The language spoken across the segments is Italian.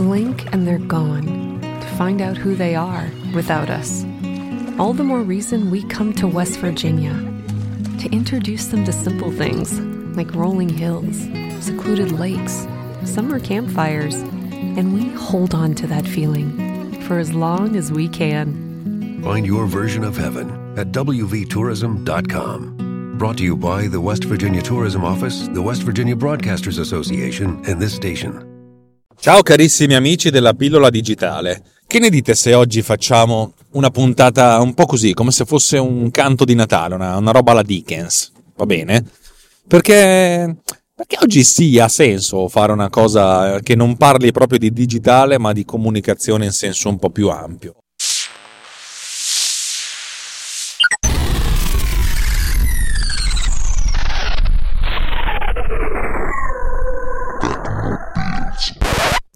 Blink and they're gone. To find out who they are without us. All the more reason we come to West Virginia. To introduce them to simple things like rolling hills, secluded lakes, summer campfires, and we hold on to that feeling for as long as we can. Find your version of heaven at WVTourism.com. Brought to you by the West Virginia Tourism Office, the West Virginia Broadcasters Association, and this station. Ciao carissimi amici della pillola digitale. Che ne dite se oggi facciamo una puntata un po' così, come se fosse un canto di Natale, una, una roba alla Dickens? Va bene? Perché perché oggi sì, ha senso fare una cosa che non parli proprio di digitale, ma di comunicazione in senso un po' più ampio.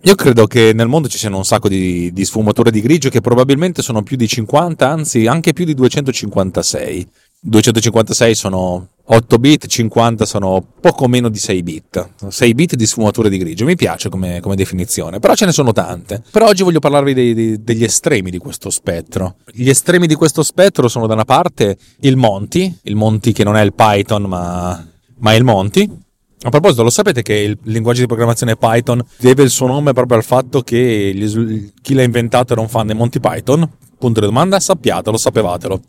Io credo che nel mondo ci siano un sacco di, di, sfumature di grigio che probabilmente sono più di 50, anzi anche più di 256. 256 sono 8 bit, 50 sono poco meno di 6 bit. 6 bit di sfumature di grigio. Mi piace come, come definizione, però ce ne sono tante. Però oggi voglio parlarvi dei, dei, degli estremi di questo spettro. Gli estremi di questo spettro sono da una parte il Monty, il Monty che non è il Python ma, ma è il Monty, a proposito, lo sapete che il linguaggio di programmazione Python deve il suo nome proprio al fatto che gli, chi l'ha inventato era un fan dei Monty Python? Punto di domanda, sappiatelo, sapevatelo.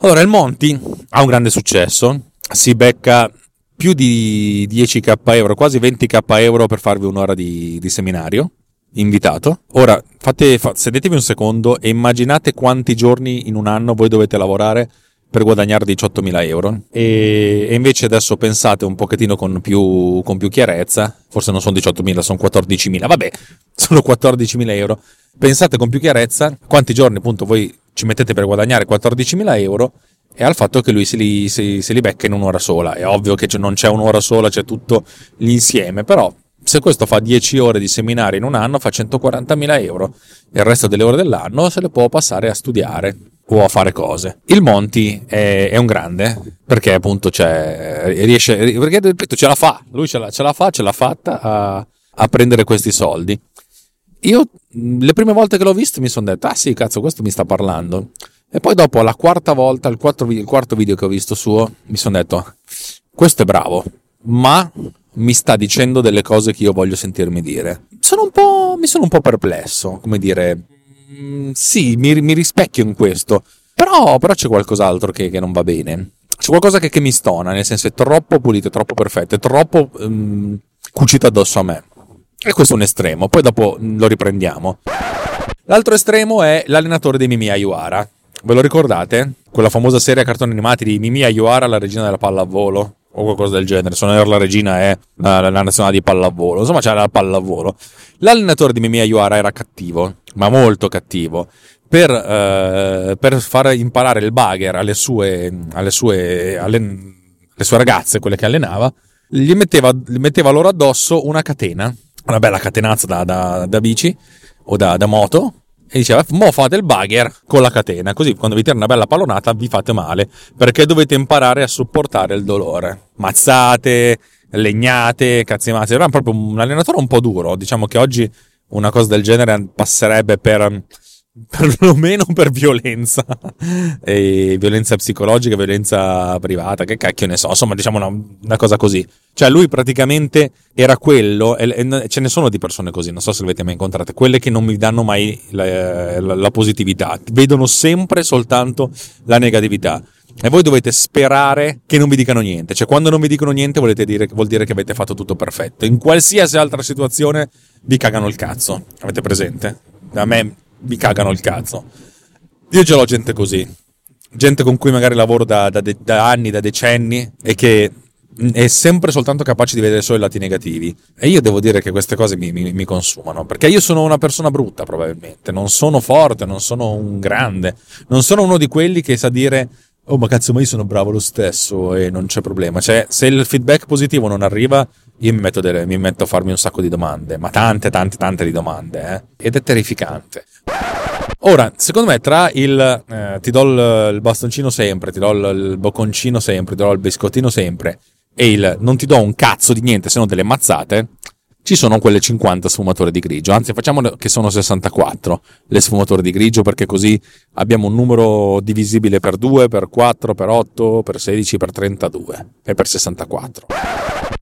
Allora, il Monty ha un grande successo, si becca più di 10k euro, quasi 20k euro per farvi un'ora di, di seminario invitato. Ora, fate, fa, sedetevi un secondo e immaginate quanti giorni in un anno voi dovete lavorare per guadagnare 18.000 euro. E, e, invece adesso pensate un pochettino con più, con più chiarezza, forse non sono 18.000, sono 14.000, vabbè, sono 14.000 euro, pensate con più chiarezza quanti giorni appunto voi ci mettete per guadagnare 14.000 euro e al fatto che lui se li, se, se li becca in un'ora sola. È ovvio che non c'è un'ora sola, c'è tutto l'insieme, però se questo fa 10 ore di seminario in un anno fa 140.000 euro. Il resto delle ore dell'anno se le può passare a studiare o a fare cose. Il Monti è, è un grande perché appunto c'è, riesce, perché ripeto, ce la fa, lui ce la, ce la fa, ce l'ha fatta a, a prendere questi soldi. Io le prime volte che l'ho visto mi sono detto, ah sì, cazzo, questo mi sta parlando. E poi dopo la quarta volta, il, quattro, il quarto video che ho visto suo, mi sono detto, questo è bravo, ma mi sta dicendo delle cose che io voglio sentirmi dire. Sono un po', mi sono un po' perplesso, come dire, Mm, sì, mi, mi, rispecchio in questo. Però, però c'è qualcos'altro che, che, non va bene. C'è qualcosa che, che, mi stona, nel senso è troppo pulito, è troppo perfetto, è troppo um, cucito addosso a me. E questo è un estremo, poi dopo mm, lo riprendiamo. L'altro estremo è l'allenatore di Mimi Ayuara. Ve lo ricordate? Quella famosa serie a cartoni animati di Mimi Ayuara, la regina della pallavolo o qualcosa del genere. Se non ero la regina è la, la nazionale di pallavolo. Insomma, c'era la pallavolo. L'allenatore di Mimi Ayuara era cattivo ma molto cattivo, per, eh, per far imparare il bugger alle sue, alle sue, alle, alle sue ragazze, quelle che allenava, gli metteva, gli metteva loro addosso una catena, una bella catenazza da, da, da bici o da, da moto, e diceva mo fate il bugger con la catena così quando vi tira una bella pallonata vi fate male perché dovete imparare a sopportare il dolore. Mazzate legnate cazzimate. Era proprio un allenatore un po' duro diciamo che oggi una cosa del genere passerebbe per perlomeno per violenza e violenza psicologica, violenza privata, che cacchio ne so, insomma diciamo una, una cosa così. Cioè lui praticamente era quello, e, e, ce ne sono di persone così, non so se le avete mai incontrate, quelle che non mi danno mai la, la, la positività, vedono sempre soltanto la negatività. E voi dovete sperare che non vi dicano niente. Cioè, quando non vi dicono niente, dire, vuol dire che avete fatto tutto perfetto. In qualsiasi altra situazione vi cagano il cazzo. Avete presente? A me vi cagano il cazzo. Io ce l'ho gente così. Gente con cui magari lavoro da, da, da anni, da decenni e che è sempre soltanto capace di vedere solo i lati negativi. E io devo dire che queste cose mi, mi, mi, consumano. Perché io sono una persona brutta, probabilmente. Non sono forte, non sono un grande. Non sono uno di quelli che sa dire oh ma cazzo ma io sono bravo lo stesso e non c'è problema cioè se il feedback positivo non arriva io mi metto, delle, mi metto a farmi un sacco di domande ma tante tante tante di domande eh? ed è terrificante ora secondo me tra il eh, ti do il, il, bastoncino sempre ti do il, il bocconcino sempre ti do il biscottino sempre e il non ti do un cazzo di niente se non delle mazzate ci sono quelle 50 sfumature di grigio, anzi facciamo che sono 64 le sfumature di grigio perché così abbiamo un numero divisibile per 2, per 4, per 8, per 16, per 32 e per 64.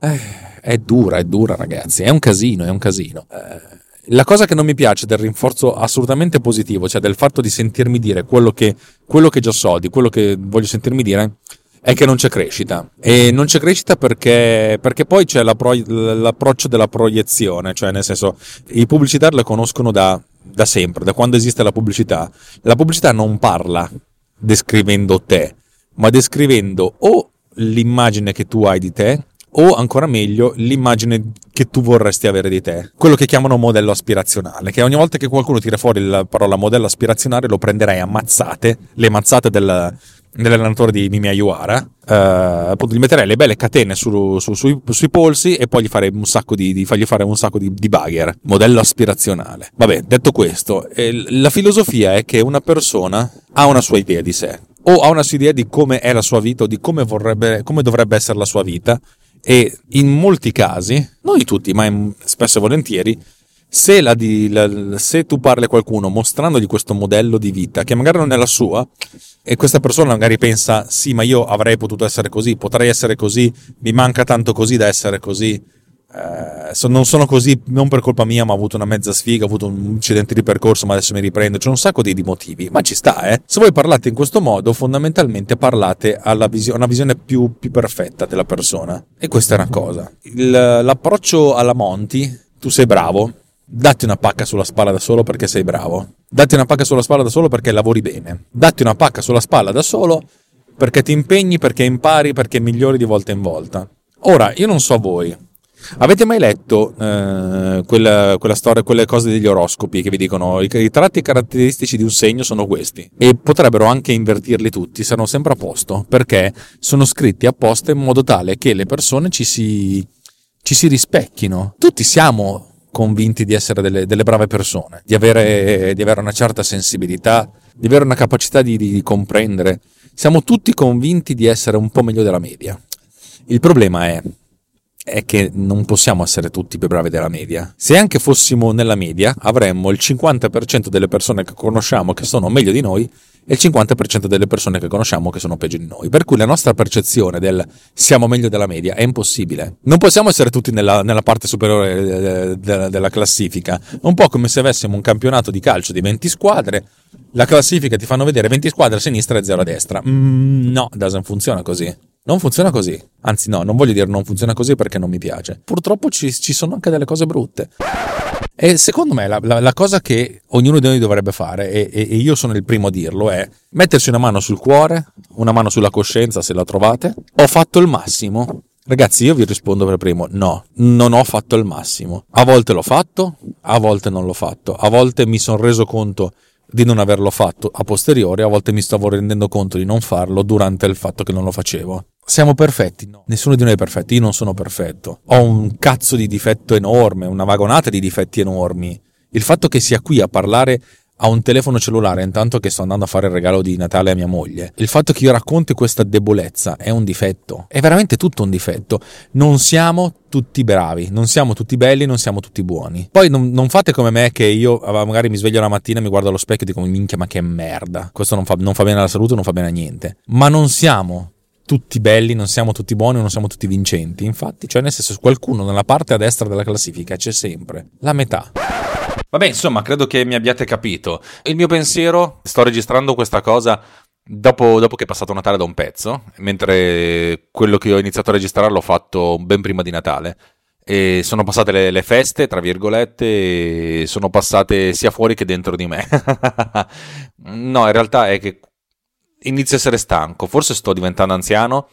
Eh, è dura, è dura ragazzi, è un casino, è un casino. Eh, la cosa che non mi piace del rinforzo assolutamente positivo, cioè del fatto di sentirmi dire quello che, quello che già so, di quello che voglio sentirmi dire, è che non c'è crescita. E non c'è crescita perché, perché poi c'è pro, l'approccio della proiezione, cioè nel senso i pubblicitari la conoscono da, da sempre, da quando esiste la pubblicità. La pubblicità non parla descrivendo te, ma descrivendo o l'immagine che tu hai di te o ancora meglio l'immagine che tu vorresti avere di te, quello che chiamano modello aspirazionale, che ogni volta che qualcuno tira fuori la parola modello aspirazionale lo prenderai a mazzate, le mazzate del, dell'allenatore di Mimi Ayuara, eh, gli metterei le belle catene su, su, sui, sui, polsi e poi gli farei un sacco di, di fargli fare un sacco di, di bagger, modello aspirazionale. Vabbè, detto questo, eh, la filosofia è che una persona ha una sua idea di sé, o ha una sua idea di come è la sua vita o di come, vorrebbe, come dovrebbe essere la sua vita e in molti casi, non tutti, ma spesso e volentieri, se, la di, la, se, tu parli a qualcuno mostrandogli questo modello di vita, che magari non è la sua, e questa persona magari pensa, sì, ma io avrei potuto essere così, potrei essere così, mi manca tanto così da essere così, eh, non sono così non per colpa mia, ma ho avuto una mezza sfiga, ho avuto un incidente di percorso, ma adesso mi riprendo. C'è un sacco di, motivi, ma ci sta, eh. Se voi parlate in questo modo, fondamentalmente parlate alla visio- una visione più, più, perfetta della persona. E questa è una cosa. Il, l'approccio alla Monti, tu sei bravo, datti una pacca sulla spalla da solo perché sei bravo. Datti una pacca sulla spalla da solo perché lavori bene. Datti una pacca sulla spalla da solo perché ti impegni, perché impari, perché migliori di volta in volta. Ora, io non so voi, Avete mai letto eh, quella, quella, storia, quelle cose degli oroscopi che vi dicono i, tratti caratteristici di un segno sono questi e potrebbero anche invertirli tutti, saranno sempre a posto perché sono scritti apposta in modo tale che le persone ci si, ci si rispecchino. Tutti siamo convinti di essere delle, delle brave persone, di avere, di avere, una certa sensibilità, di avere una capacità di, di comprendere. Siamo tutti convinti di essere un po' meglio della media. Il problema è è che non possiamo essere tutti più bravi della media. Se anche fossimo nella media, avremmo il 50% delle persone che conosciamo che sono meglio di noi e il 50% delle persone che conosciamo che sono peggio di noi. Per cui la nostra percezione del siamo meglio della media è impossibile. Non possiamo essere tutti nella, nella parte superiore de, della classifica. Un po' come se avessimo un campionato di calcio di 20 squadre. La classifica ti fanno vedere 20 squadre a sinistra e 0 a destra. Mm, no, doesn't funziona così. Non funziona così. Anzi, no, non voglio dire non funziona così perché non mi piace. Purtroppo ci, ci sono anche delle cose brutte. E secondo me la, la, la, cosa che ognuno di noi dovrebbe fare, e, e, io sono il primo a dirlo, è mettersi una mano sul cuore, una mano sulla coscienza se la trovate. Ho fatto il massimo. Ragazzi, io vi rispondo per primo, no, non ho fatto il massimo. A volte l'ho fatto, a volte non l'ho fatto. A volte mi sono reso conto di non averlo fatto a posteriori, a volte mi stavo rendendo conto di non farlo durante il fatto che non lo facevo. Siamo perfetti? No. Nessuno di noi è perfetto, io non sono perfetto. Ho un cazzo di difetto enorme, una vagonata di difetti enormi. Il fatto che sia qui a parlare a un telefono cellulare intanto che sto andando a fare il regalo di Natale a mia moglie. Il fatto che io racconti questa debolezza è un difetto, è veramente tutto un difetto. Non siamo tutti bravi, non siamo tutti belli, non siamo tutti buoni. Poi non, non fate come me che io magari mi sveglio la mattina, mi guardo allo specchio e dico minchia ma che merda, questo non fa, non fa bene alla salute, non fa bene a niente. Ma non siamo tutti belli, non siamo tutti buoni, non siamo tutti vincenti. Infatti, cioè nel senso qualcuno nella parte a destra della classifica c'è sempre, la metà. Vabbè, insomma, credo che mi abbiate capito. Il mio pensiero, sto registrando questa cosa dopo, dopo che è passato Natale da un pezzo, mentre quello che ho iniziato a registrare l'ho fatto ben prima di Natale. E sono passate le, le, feste, tra virgolette, sono passate sia fuori che dentro di me. no, in realtà è che inizio a essere stanco. Forse sto diventando anziano,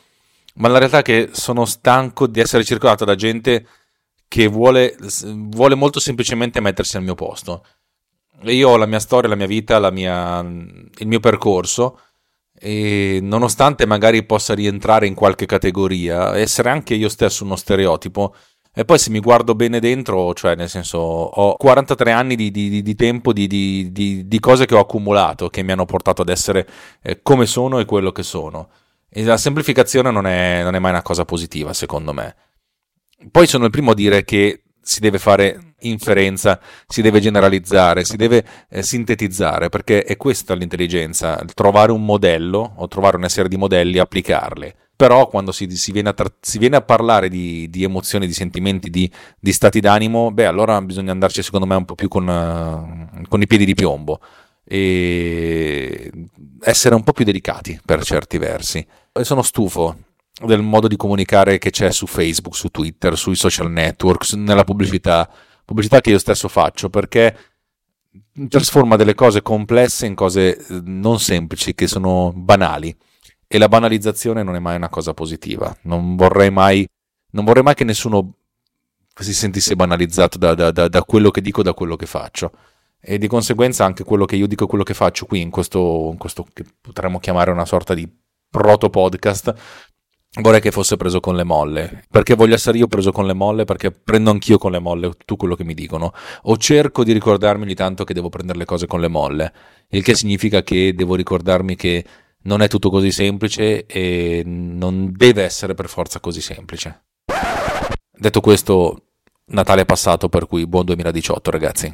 ma la realtà è che sono stanco di essere circolato da gente che vuole, vuole molto semplicemente mettersi al mio posto. Io ho la mia storia, la mia vita, la mia, il mio percorso e nonostante magari possa rientrare in qualche categoria, essere anche io stesso uno stereotipo, e poi se mi guardo bene dentro, cioè nel senso ho 43 anni di, di, di tempo di, di, cose che ho accumulato che mi hanno portato ad essere eh, come sono e quello che sono. E la semplificazione non è, non è mai una cosa positiva secondo me. Poi sono il primo a dire che si deve fare inferenza, si deve generalizzare, si deve eh, sintetizzare, perché è questa l'intelligenza, trovare un modello o trovare una serie di modelli e applicarli. Però quando si, si, viene, a tra- si viene, a parlare di, di, emozioni, di sentimenti, di, di, stati d'animo, beh allora bisogna andarci secondo me un po' più con, uh, con i piedi di piombo e essere un po' più delicati per certi versi. E sono stufo del modo di comunicare che c'è su Facebook, su Twitter, sui social network, nella pubblicità, pubblicità che io stesso faccio, perché trasforma delle cose complesse in cose eh, non semplici, che sono banali. E la banalizzazione non è mai una cosa positiva. Non vorrei mai, non vorrei mai che nessuno si sentisse banalizzato da, da, da, da quello che dico, da quello che faccio. E di conseguenza anche quello che io dico e quello che faccio qui in questo, in questo che potremmo chiamare una sorta di proto podcast vorrei che fosse preso con le molle. Perché voglio essere io preso con le molle? Perché prendo anch'io con le molle tutto quello che mi dicono. O cerco di ricordarmi ogni tanto che devo prendere le cose con le molle. Il che significa che devo ricordarmi che non è tutto così semplice e non deve essere per forza così semplice. Detto questo, Natale è passato, per cui buon 2018 ragazzi.